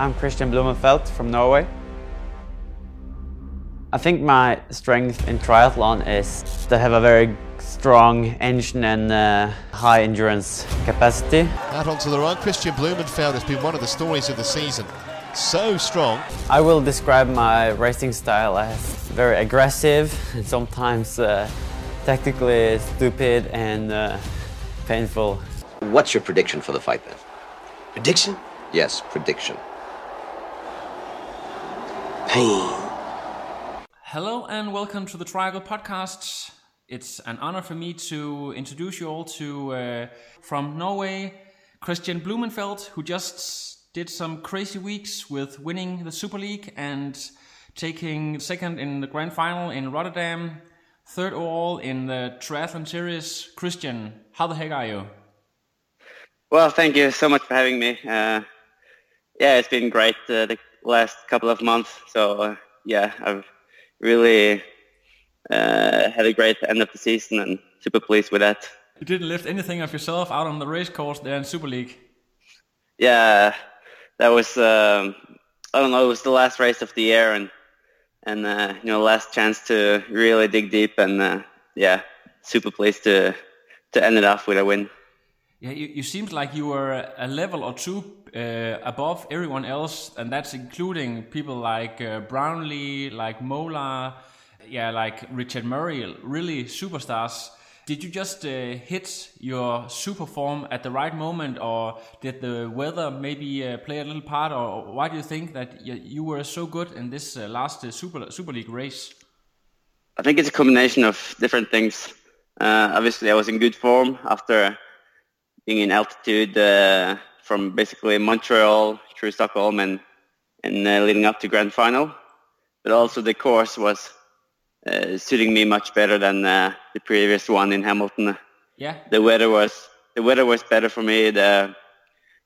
I'm Christian Blummenfelt from Norway. I think my strength in triathlon is to have a very strong engine and uh, high endurance capacity. Out onto the run, Christian Blummenfelt has been one of the stories of the season. So strong. I will describe my racing style as very aggressive and sometimes uh, tactically stupid and uh, painful. What's your prediction for the fight then? Prediction? Yes, prediction. Pain. Hello and welcome to the Triangle Podcast. It's an honor for me to introduce you all to uh, from Norway, Christian Blummenfelt, who just did some crazy weeks with winning the Super League and taking second in the grand final in Rotterdam, third overall in the triathlon series. Christian, how the heck are you? Well, thank you so much for having me. Uh, yeah, it's been great uh, the last couple of months. So uh, yeah, I've really uh, had a great end of the season and super pleased with that. You didn't lift anything of yourself out on the race course there in Super League. Yeah, that was um, I don't know. It was the last race of the year and and uh, you know last chance to really dig deep and uh, yeah, super pleased to to end it off with a win. Yeah, you, you seemed like you were a level or two uh, above everyone else, and that's including people like uh, Brownlee, like Mola, yeah, like Richard Murray, really superstars. Did you just uh, hit your super form at the right moment, or did the weather maybe uh, play a little part, or why do you think that you, were so good in this uh, last uh, Super Super League race? I think it's a combination of different things. Uh, obviously, I was in good form after being in altitude uh, from basically Montreal through Stockholm and and uh, leading up to grand final. But also the course was uh, suiting me much better than uh, the previous one in Hamilton. Yeah. The weather was the weather was better for me. The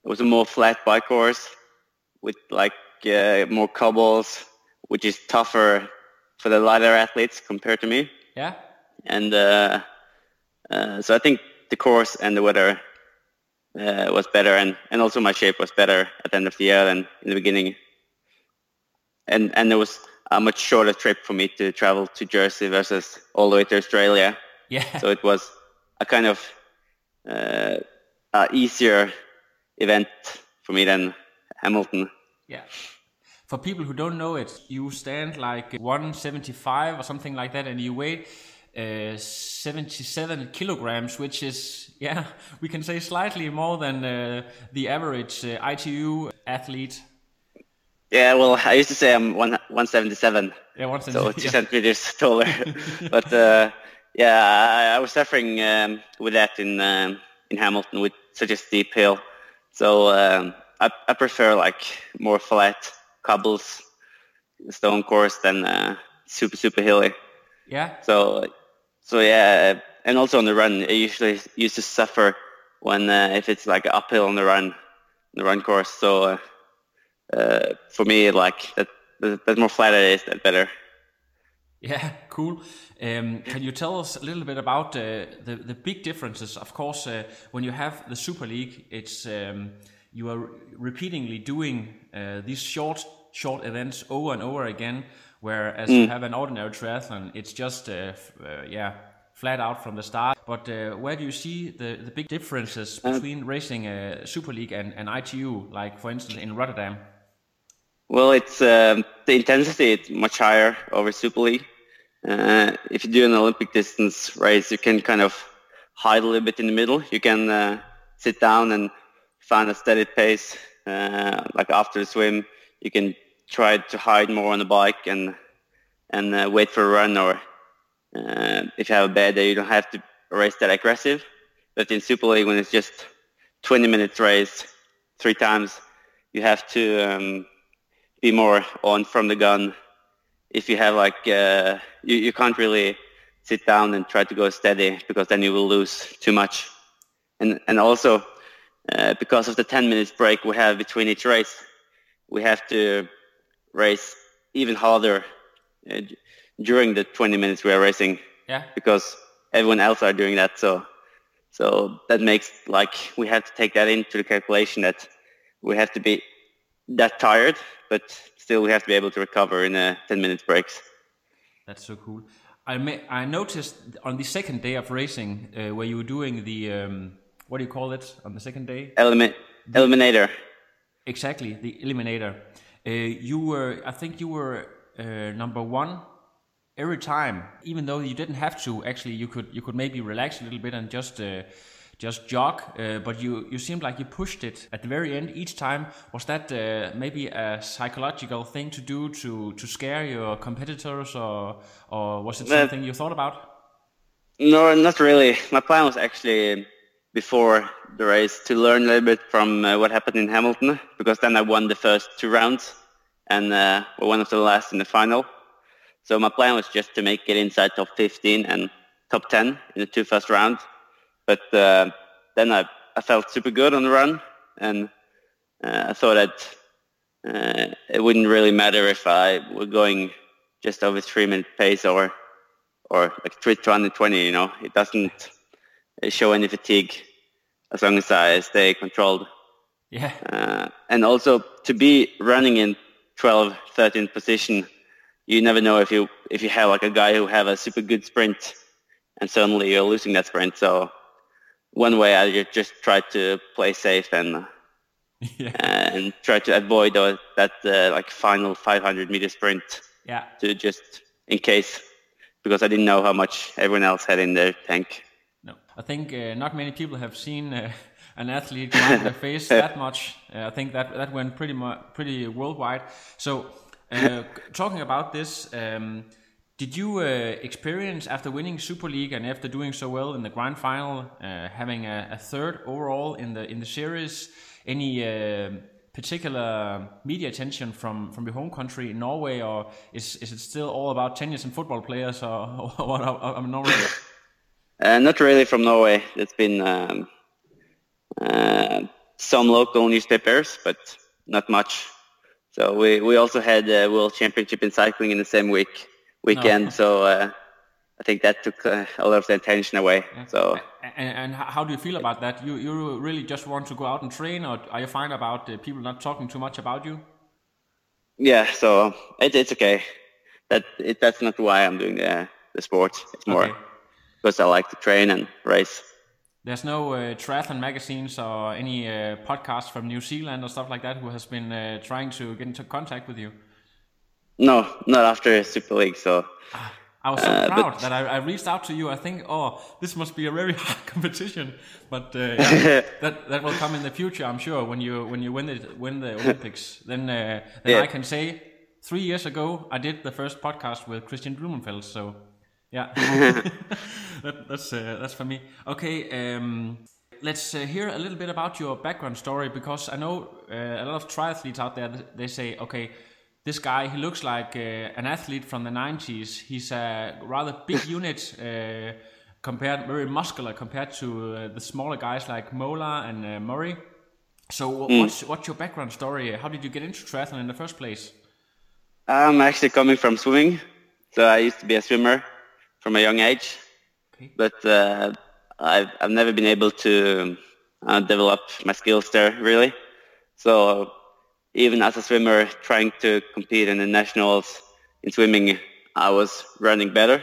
it was a more flat bike course with like uh, more cobbles, which is tougher for the lighter athletes compared to me. Yeah. And uh, uh, so I think the course and the weather uh, was better, and, and also my shape was better at the end of the year than in the beginning. And and it was a much shorter trip for me to travel to Jersey versus all the way to Australia. Yeah. So it was a kind of uh, a easier event for me than Hamilton. Yeah. For people who don't know it, you stand like 175 or something like that, and you weigh uh, 77 kilograms, which is, yeah, we can say slightly more than uh, the average uh, ITU athlete. Yeah, well, I used to say I'm one, 177, Yeah, one so two yeah. centimeters taller. but uh, yeah, I, I was suffering um, with that in um, in Hamilton with such a steep hill. So um, I, I prefer like more flat cobbles, stone course than uh, super super hilly. Yeah. So so yeah, and also on the run, I usually used to suffer when uh, if it's like uphill on the run, the run course. So uh, uh, for me, like that, the, the more flat it is, that better. Yeah, cool. Um, can you tell us a little bit about uh, the the big differences? Of course, uh, when you have the Super League, it's um, you are repeatedly doing uh, these short short events over and over again. Whereas you have an ordinary triathlon, it's just uh, uh, yeah flat out from the start. But uh, where do you see the, the big differences between racing a Super League and, and ITU? Like for instance in Rotterdam. Well, it's um, the intensity is much higher over Super League. Uh, if you do an Olympic distance race, you can kind of hide a little bit in the middle. You can uh, sit down and find a steady pace. Uh, like after the swim, you can try to hide more on the bike and and uh, wait for a run. Or uh, if you have a bad day, you don't have to race that aggressive. But in Super League, when it's just 20 minutes race three times, you have to um, be more on from the gun. If you have like uh, you you can't really sit down and try to go steady because then you will lose too much. And and also uh, because of the 10 minutes break we have between each race, we have to race even harder uh, during the 20 minutes we are racing. Yeah. Because everyone else are doing that. So so that makes like we have to take that into the calculation that we have to be that tired, but still we have to be able to recover in a 10 minutes breaks. That's so cool. I may, I noticed on the second day of racing uh, where you were doing the um, what do you call it on the second day? Elimin- eliminator. Exactly, the eliminator. Uh, you were, I think, you were uh, number one every time, even though you didn't have to. Actually, you could you could maybe relax a little bit and just uh, just jog. Uh, but you you seemed like you pushed it at the very end each time. Was that uh, maybe a psychological thing to do to to scare your competitors, or or was it something you thought about? No, not really. My plan was actually before the race to learn a little bit from uh, what happened in Hamilton because then I won the first two rounds and uh, were one of the last in the final. So my plan was just to make it inside top 15 and top 10 in the two first rounds. But uh, then I, I felt super good on the run and uh, I thought that uh, it wouldn't really matter if I were going just over three minute pace or or like 320, you know, it doesn't show any fatigue as long as I stay controlled. Yeah. Uh, and also to be running in 12, 13 position, you never know if you if you have like a guy who have a super good sprint, and suddenly you're losing that sprint. So one way I just try to play safe and yeah. and try to avoid that uh, like final 500 meter sprint. Yeah. To just in case because I didn't know how much everyone else had in their tank. I think uh, not many people have seen uh, an athlete grind their face that much. Uh, I think that that went pretty much pretty worldwide. So, uh, talking about this, um, did you uh, experience after winning Super League and after doing so well in the grand final, uh, having a, a, third overall in the in the series, any particular media attention from from your home country Norway, or is is it still all about tennis and football players, or, or what? I'm Norway. Uh, not really from Norway. It's been um, uh, some local newspapers, but not much. So we we also had a World Championship in cycling in the same week weekend. No. So. Uh, I think that took uh, a lot of the attention away. Yeah. So, and, and, how do you feel about that? You you really just want to go out and train, or are you fine about uh, people not talking too much about you? Yeah, so it, it's okay. That it, that's not why I'm doing the the sport. It's more okay. Because I like to train and race. There's no uh, triathlon magazines or any uh, podcasts from New Zealand or stuff like that who has been uh, trying to get into contact with you. No, not after Super League. So. Ah. I was so uh, proud that I, I, reached out to you. I think, oh, this must be a very hard competition, but uh, yeah, that that will come in the future, I'm sure. When you when you win it win the Olympics, then uh, then yeah. I can say three years ago I did the first podcast with Christian Blummenfelt. So yeah, that, that's uh, that's for me. Okay, um, let's uh, hear a little bit about your background story because I know uh, a lot of triathletes out there. They say, okay this guy, he looks like uh, an athlete from the 90s. He's a rather big unit uh, compared, very muscular compared to uh, the smaller guys like Mola and uh, Murray. So, mm. what's, what's your background story? How did you get into triathlon in the first place? I'm actually coming from swimming. So, I used to be a swimmer from a young age. Okay. But uh, I've, I've never been able to uh, develop my skills there, really. So, even as a swimmer trying to compete in the nationals in swimming, I was running better.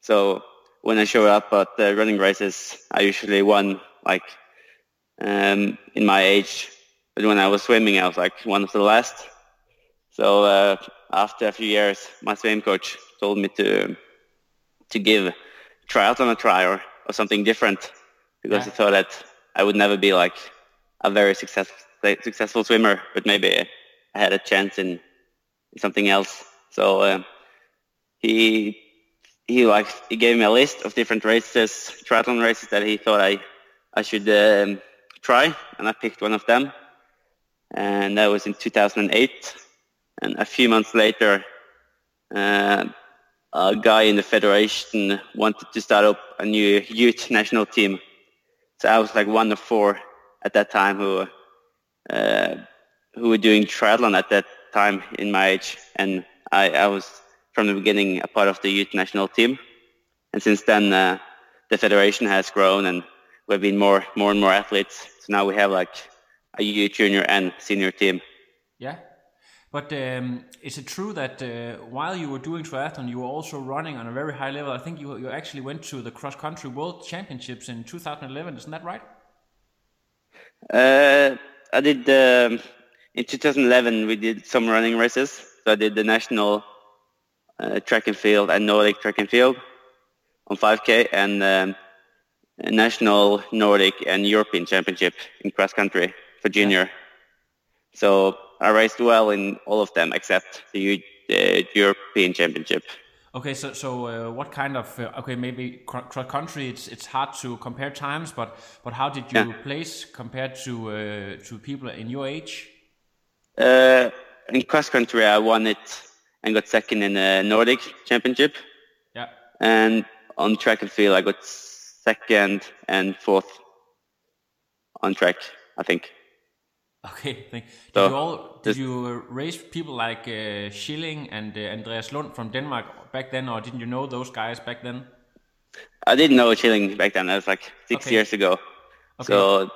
So when I show up at the running races, I usually won like um, in my age. But when I was swimming, I was like one of the last. So uh, after a few years, my swim coach told me to to give triathlon a try or, or something different because yeah. he thought that I would never be like a very successful successful swimmer, but maybe I had a chance in, something else. So uh, he he like he gave me a list of different races, triathlon races that he thought I I should um, try, and I picked one of them, and that was in 2008. and a few months later, uh, a guy in the federation wanted to start up a new youth national team. So I was like one of four at that time who uh, who were doing triathlon at that time in my age, and I, I was from the beginning a part of the youth national team. And since then, uh, the federation has grown, and we've been more more and more athletes. So now we have like a youth, junior, and senior team. Yeah. But um, is it true that uh, while you were doing triathlon, you were also running on a very high level? I think you, you actually went to the cross country world championships in 2011. Isn't that right? Uh, I did um, in 2011. We did some running races. So I did the national uh, track and field and Nordic track and field on 5K and um, national Nordic and European championship in cross country for junior. Yeah. So I raced well in all of them except the uh, European Championship. Okay, so so uh, what kind of uh, okay maybe cross country it's it's hard to compare times, but but how did you yeah. place compared to uh, to people in your age? Uh, in cross country, I won it and got second in the Nordic Championship. Yeah. And on track and field, I got second and fourth on track, I think. Okay, thank. Did so, you all did you raise people like uh, Schilling and uh, Andreas Lund from Denmark back then, or didn't you know those guys back then? I didn't know Schilling back then. That was like six okay. years ago. Okay. So,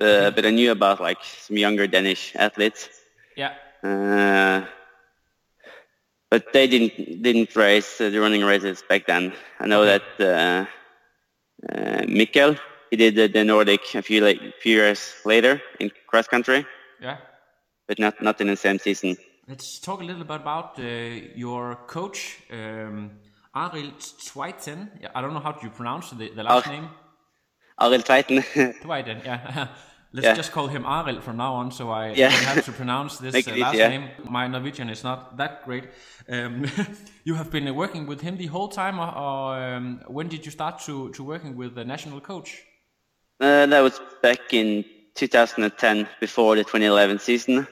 uh, but I knew about like some younger Danish athletes. Yeah. Uh, but they didn't didn't race the running races back then. I know okay. that uh, uh, Mikkel he did the, the Nordic a few like, few years later in cross country. Yeah. But not not in the same season. Let's talk a little bit about uh, your coach, um, Arild Tveiten. I don't know how you pronounce the, the last Ar- name. Arild Tveiten. Tveiten, yeah. Let's yeah. just call him Arild from now on, so I yeah. don't have to pronounce this uh, last name. My Norwegian is not that great. Um, you have been working with him the whole time, or, or um, when did you start to, to working with the national coach? Uh, that was back in 2010, before the 2011 season.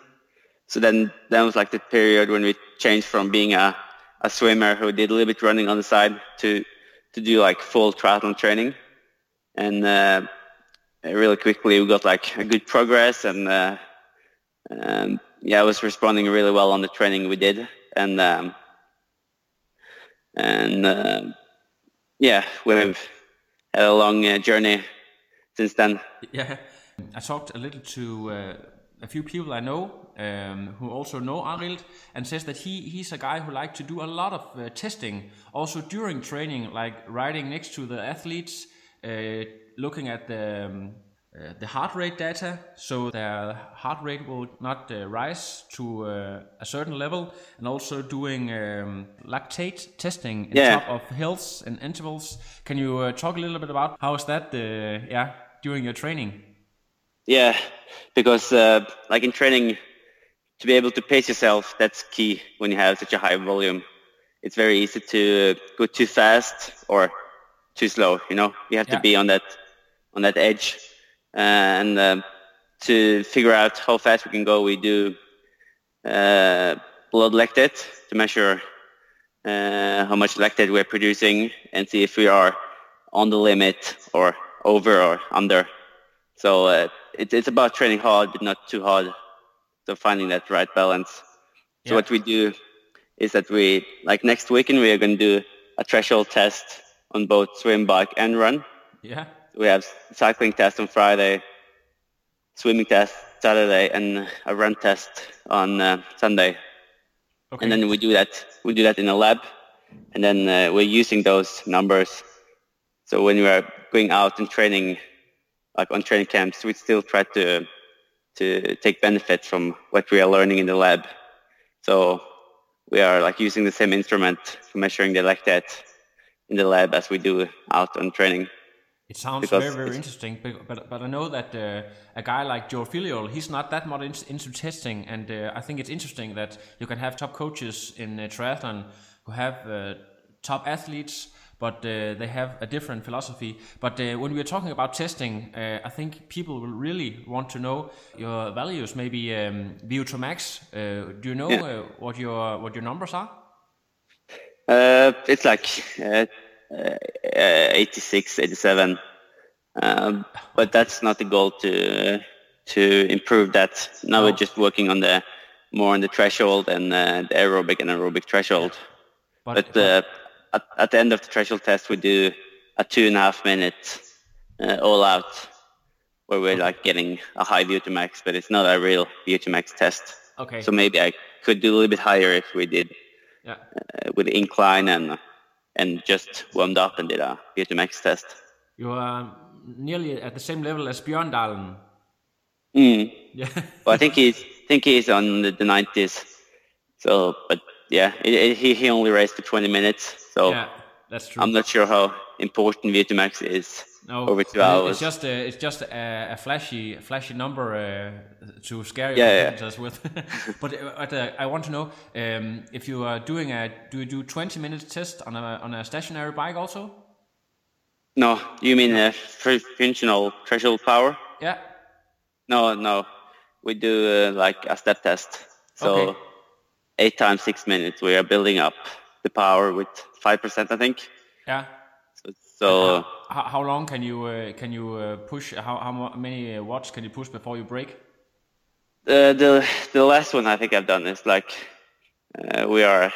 So then that was like the period when we changed from being a, a swimmer who did a little bit running on the side to to do like full triathlon training. And uh, really quickly we got like a good progress and uh, um, yeah, I was responding really well on the training we did. And um, and uh, yeah, we've had a long uh, journey since then. Yeah, I talked a little to uh, a few people I know um, who also know Arild and says that he he's a guy who like to do a lot of uh, testing also during training, like riding next to the athletes, uh, looking at the um, uh, the heart rate data, so their heart rate will not uh, rise to uh, a certain level, and also doing um, lactate testing on yeah. top of hills and intervals. Can you uh, talk a little bit about how is that? Uh, yeah, during your training? Yeah, because uh, like in training, to be able to pace yourself, that's key when you have such a high volume. It's very easy to go too fast or too slow. You know, you have yeah. to be on that on that edge, and uh, to figure out how fast we can go, we do uh, blood lactate to measure uh, how much lactate we're producing and see if we are on the limit or over or under. So uh, it, it's about training hard, but not too hard. So finding that right balance. So yeah. what we do is that we, like next weekend, we are going to do a threshold test on both swim, bike, and run. Yeah. We have cycling test on Friday, swimming test Saturday, and a run test on uh, Sunday. Okay. And then we do that. We do that in a lab, and then uh, we're using those numbers. So when we are going out and training, like on training camps, we still try to to take benefit from what we are learning in the lab. So we are like using the same instrument for measuring the lactate in the lab as we do out on training. It sounds very, very interesting, but, but, but I know that uh, a guy like Joe Filliol, he's not that much in, into testing, and uh, I think it's interesting that you can have top coaches in uh, triathlon who have uh, top athletes, but uh, they have a different philosophy. But uh, when we are talking about testing, uh, I think people will really want to know your values. Maybe um, VO2 max. Uh, do you know Yeah. uh, what your what your numbers are? Uh, it's like uh, uh, 86, 87. Um, but that's not the goal to to improve that. Now No. we're just working on the more on the threshold and uh, the aerobic and aerobic threshold. But, But uh, at, at the end of the threshold test, we do a two and a half minute uh, all out, where we're like getting a high VO2 max, but it's not a real VO2 max test. okay, So maybe I could do a little bit higher if we did yeah. uh, with incline and and just warmed up and did a VO2 max test. You are nearly at the same level as Bjørndalen. Mm. Yeah. But I think he's think he's on the, the 90s. So, but yeah, it, it, he he only raced for 20 minutes. So yeah, that's true. I'm not sure how important VO2 max is No, over two hours. It's just a, it's just a, a flashy flashy number uh, to scare your Yeah, yeah. with. but uh, but, uh, I want to know um, if you are doing a do you do 20 minute test on a on a stationary bike also? no, you mean fr- functional threshold power? Yeah. No, no, we do uh, like a step test. So Okay. eight times six minutes, we are building up the power with five percent, I think. Yeah. So, so How, how long can you uh, can you uh, push? How how many uh, watts can you push before you break? Uh, the the last one I think I've done is like uh, we are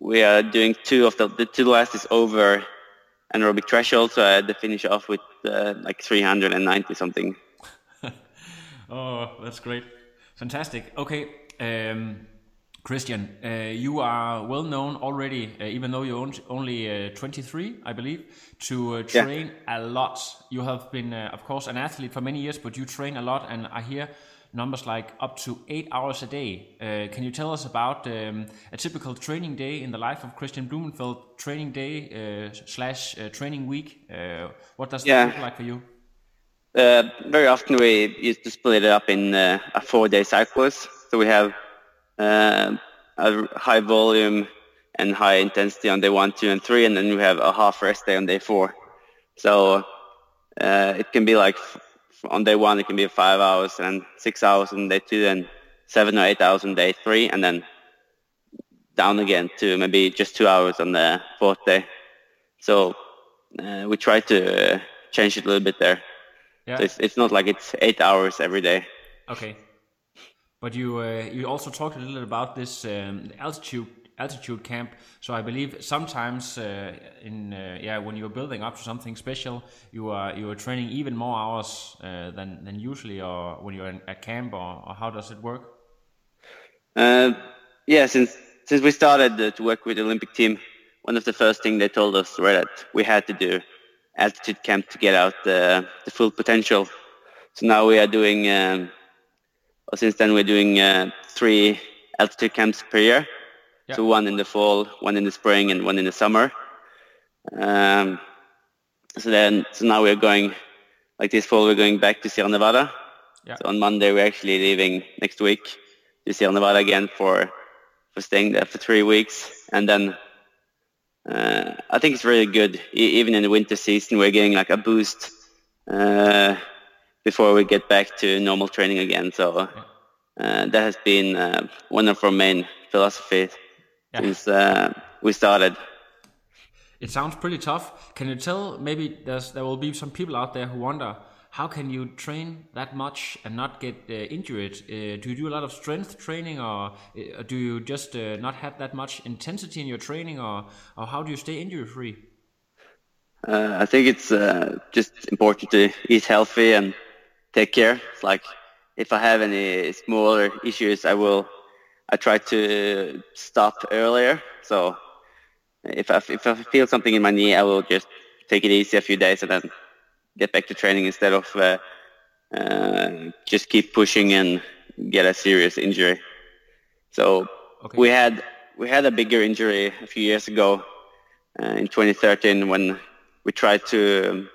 we are doing two of the the two last is over anaerobic threshold, so I had to finish off with uh, like 390 something. Oh, that's great. Fantastic. Okay. Um, Christian, uh, you are well known already, uh, even though you're only uh, 23, I believe, to uh, Yeah. train a lot. You have been, uh, of course, an athlete for many years, but you train a lot, and I hear numbers like up to eight hours a day. Uh, can you tell us about um, a typical training day in the life of Christian Blummenfelt, training day uh, slash uh, training week? Uh, what does Yeah. that look like for you? Uh, very often we used to split it up in uh, a four-day cycles. So we have uh, a high volume and high intensity on day one, two, and three, and then we have a half rest day on day four. So uh, it can be like f- on day one it can be five hours and six hours on day two, and seven or eight hours on day three, and then down again to maybe just two hours on the fourth day. So uh, we try to uh, change it a little bit there. Yeah. So it's, it's not like it's eight hours every day. Okay. But you uh, you also talked a little about this um, altitude altitude camp. So I believe sometimes uh, in uh, yeah when you're building up to something special, you are you are training even more hours uh, than than usually, or when you're in, at camp, or, or how does it work? Uh, yeah, since since we started uh, to work with the Olympic team, one of the first things they told us were that we had to do altitude camp to get out the, the full potential. So now we are doing, um, well, since then we're doing uh, three altitude camps per year. Yeah. So one in the fall, one in the spring, and one in the summer. Um, so then, so now we're going, like this fall, we're going back to Sierra Nevada. Yeah. So on Monday, we're actually leaving next week to Sierra Nevada again for for staying there for three weeks, and then uh, I think it's really good. E- even in the winter season, we're getting like a boost uh, before we get back to normal training again. So uh, that has been uh, one of our main philosophies Yeah. since uh, we started. It sounds pretty tough. Can you tell? Maybe there's there will be some people out there who wonder how can you train that much and not get uh, injured? Uh, do you do a lot of strength training, or uh, do you just uh, not have that much intensity in your training, or or how do you stay injury free? Uh, I think it's uh, just important to eat healthy and take care. It's like if I have any smaller issues, I will. I try to stop earlier. So if I if I feel something in my knee, I will just take it easy a few days and then get back to training instead of uh, uh, just keep pushing and get a serious injury. So Okay. we had we had a bigger injury a few years ago uh, in 2013 when we tried to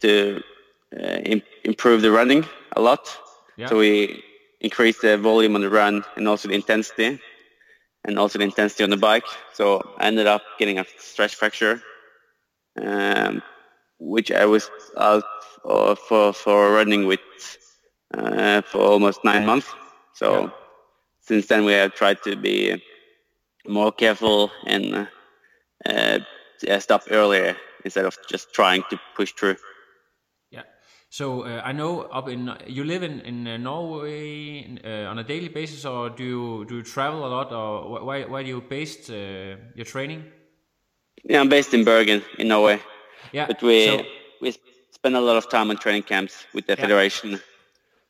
to im- improve the running a lot. Yeah. So we increased the volume on the run and also the intensity, and also the intensity on the bike. So I ended up getting a stress fracture um, which I was out for for, for running with uh, for almost nine months. So Yeah. since then we have tried to be more careful and uh, uh, stop earlier instead of just trying to push through. So uh, I know up in you live in in uh, Norway uh, on a daily basis, or do you do you travel a lot, or why why do you based uh, your training? Yeah, I'm based in Bergen in Norway, Yeah. but we so, we spend a lot of time on training camps with the Yeah. federation.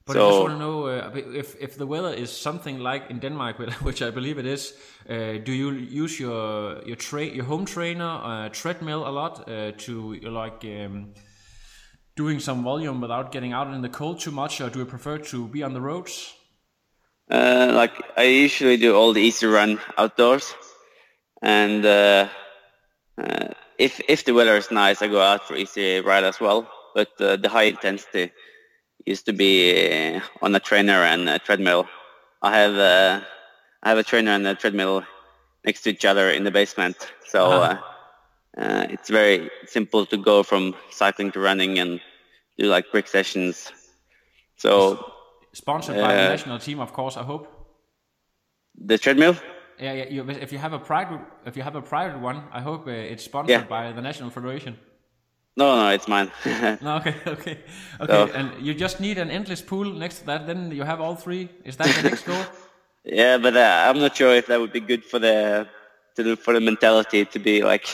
but I just want to know uh, if if the weather is something like in Denmark, which I believe it is. Uh, do you use your your tra- your home trainer uh, treadmill a lot uh, to like um, doing some volume without getting out in the cold too much, or do you prefer to be on the roads? Uh, like I usually do all the easy run outdoors, and uh, uh, if if the weather is nice, I go out for easy ride as well. But uh, the high intensity used to be uh, on a trainer and a treadmill. I have uh, I have a trainer and a treadmill next to each other in the basement, so Uh-huh. Uh, it's very simple to go from cycling to running and do like quick sessions. So Sponsored by the Uh, national team, of course. I hope. the treadmill. Yeah, yeah. You, if you have a private, if you have a private one, I hope uh, it's sponsored Yeah. by the national federation. No, no, it's mine. No, okay, okay, okay. So- and you just need an endless pool next to that. Then you have all three. Is that the next goal? Yeah, but uh, I'm not sure if that would be good for the to the, for the mentality to be like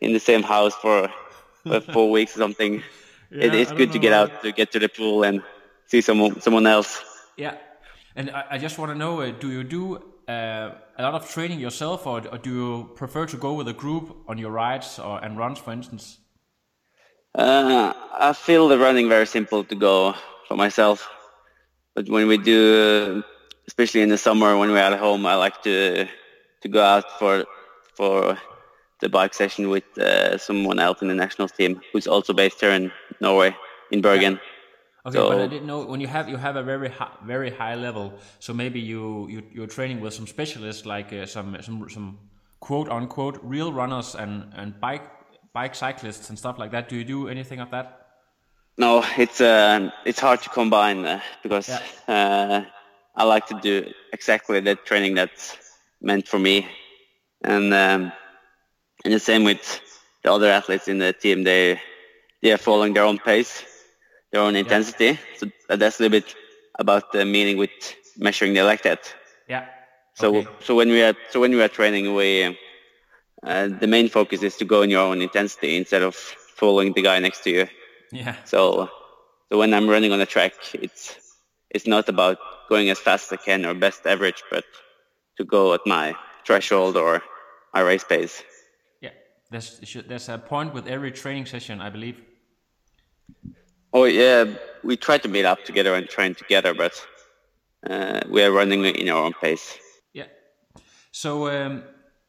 in the same house for, for four weeks or something. it, it's good to get out to get to the pool and see someone someone else. Yeah, and I, I just want to know: uh, Do you do uh, a lot of training yourself, or, or do you prefer to go with a group on your rides or and runs, for instance? Uh, I feel the running very simple to go for myself, but when we do, especially in the summer when we're at home, I like to to go out for for the bike session with uh, someone else in the national team who's also based here in Norway, in Bergen. Okay, but I didn't know when you have you have a very high, very high level. So maybe you you you're training with some specialists like uh, some some some quote unquote real runners and and bike bike cyclists and stuff like that. Do you do anything of that? No, it's uh, it's hard to combine uh, because uh, I like to do exactly the training that's meant for me, and um, and the same with the other athletes in the team. They they are following their own pace, their own intensity. So that's a little bit about the meaning with measuring the that. Yeah. So Okay. so when we are so when we are training, we uh, the main focus is to go in your own intensity instead of following the guy next to you. Yeah. So, so when I'm running on the track, it's it's not about going as fast as I can or best average, but to go at my threshold or my race pace. There's there's a point with every training session, I believe. Oh yeah, we try to meet up together and train together, but uh, we are running in our own pace. Yeah. So um,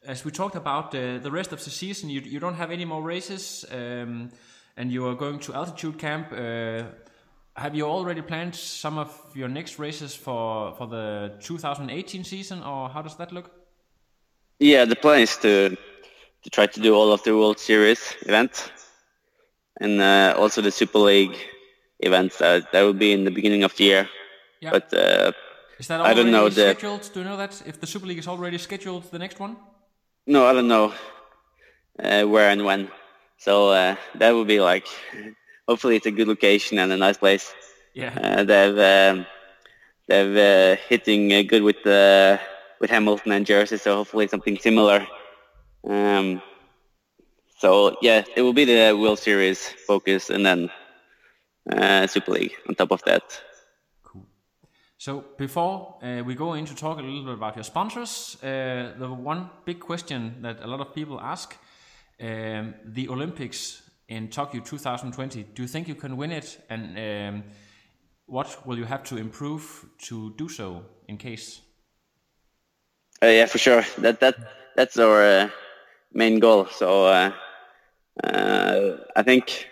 as we talked about uh, the rest of the season, you you don't have any more races, um, and you are going to altitude camp. Uh, have you already planned some of your next races for for the 2018 season, or how does that look? Yeah, the plan is to to try to do all of the World Series events and uh, also the Super League events. Uh, that will be in the beginning of the year. Yeah. But uh, Is that I don't know the scheduled? Do you know that if the Super League is already scheduled, the next one? No, I don't know uh, where and when. So uh, that will be like, hopefully it's a good location and a nice place. Yeah. Uh, they've um, they've uh, hitting uh, good with uh, with Hamilton and Jersey, so hopefully something similar. Um, so yeah, it will be the World Series focus and then uh, Super League on top of that. Cool. So before uh, we go into talk a little bit about your sponsors, uh, the one big question that a lot of people ask: um, the Olympics in Tokyo 2020. Do you think you can win it? And um, what will you have to improve to do so? In case. Uh, yeah, for sure. That that that's our uh, main goal. So uh, uh, I think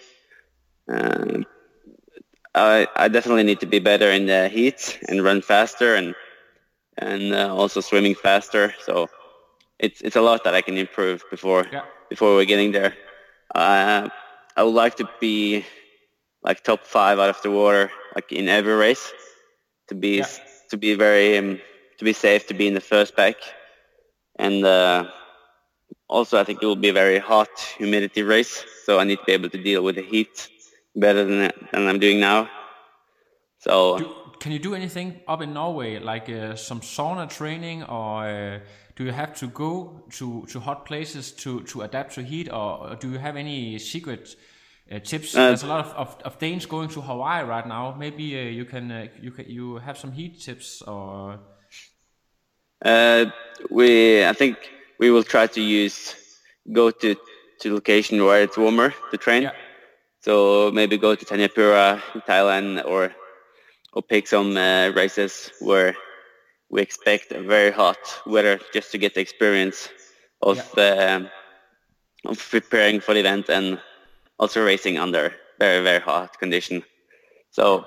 uh, I I definitely need to be better in the heat and run faster and and uh, also swimming faster. So it's it's a lot that I can improve before Yeah. before we're getting there. uh, I would like to be like top five out of the water, like in every race, to be Yeah. to be very um, to be safe to be in the first pack, and uh, also I think it will be a very hot humidity race, so I need to be able to deal with the heat better than than I'm doing now. So Do, can you do anything up in Norway, like uh, some sauna training, or uh, do you have to go to, to hot places to, to adapt to heat, or, or do you have any secret uh, tips? Uh, There's a lot of, of, of Danes going to Hawaii right now. Maybe uh, you can uh, you can you have some heat tips, or Uh, we, I think we will try to use go to to location where it's warmer to train. Yeah. So maybe go to Thanyapura in Thailand or or pick some uh, races where we expect a very hot weather just to get the experience of um, of preparing for the event and also racing under very very hot condition. So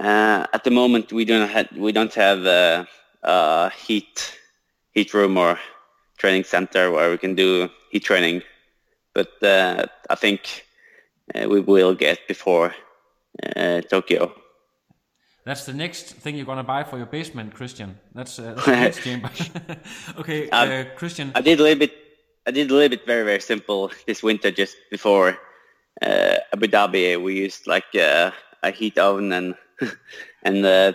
uh, at the moment we don't have we don't have uh, a heat heat room or training center where we can do heat training, but uh, I think uh, we will get before uh, Tokyo. that's the next thing you're gonna buy for your basement, Christian. That's, uh, that's the next chamber. okay, Um, uh, Christian. I did a little bit. I did a little bit very very simple this winter just before uh, Abu Dhabi. We used like uh, a heat oven and and uh,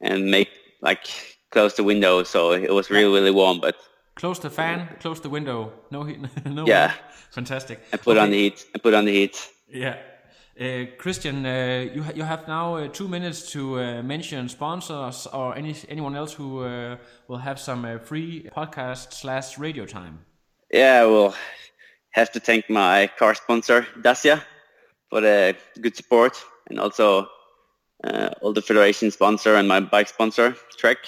and make like close the window so it was really really warm. But Close the fan, close the window. No heat. no Yeah. heat. Fantastic. I put on the heat. I put on the heat. Yeah. Uh, Christian, uh, you ha- you have now uh, two minutes to uh, mention sponsors or any anyone else who uh, will have some uh, free podcast slash radio time. Yeah, I will have to thank my car sponsor Dacia for the good support and also uh, all the federation sponsor and my bike sponsor Trek.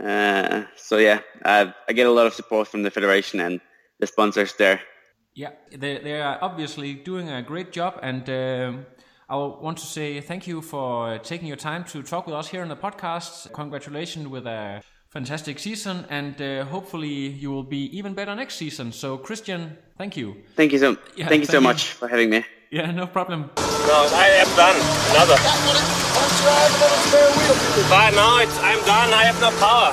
Uh, so yeah, I, I get a lot of support from the federation and the sponsors there. Yeah, they they are obviously doing a great job, and um I want to say thank you for taking your time to talk with us here on the podcast. Congratulations with a fantastic season, and uh, hopefully you will be even better next season. So, Christian, thank you. Thank you so Yeah, thank you so you. much for having me. Yeah, no problem. No, I am done. Another. But now it's I'm done. I have no power.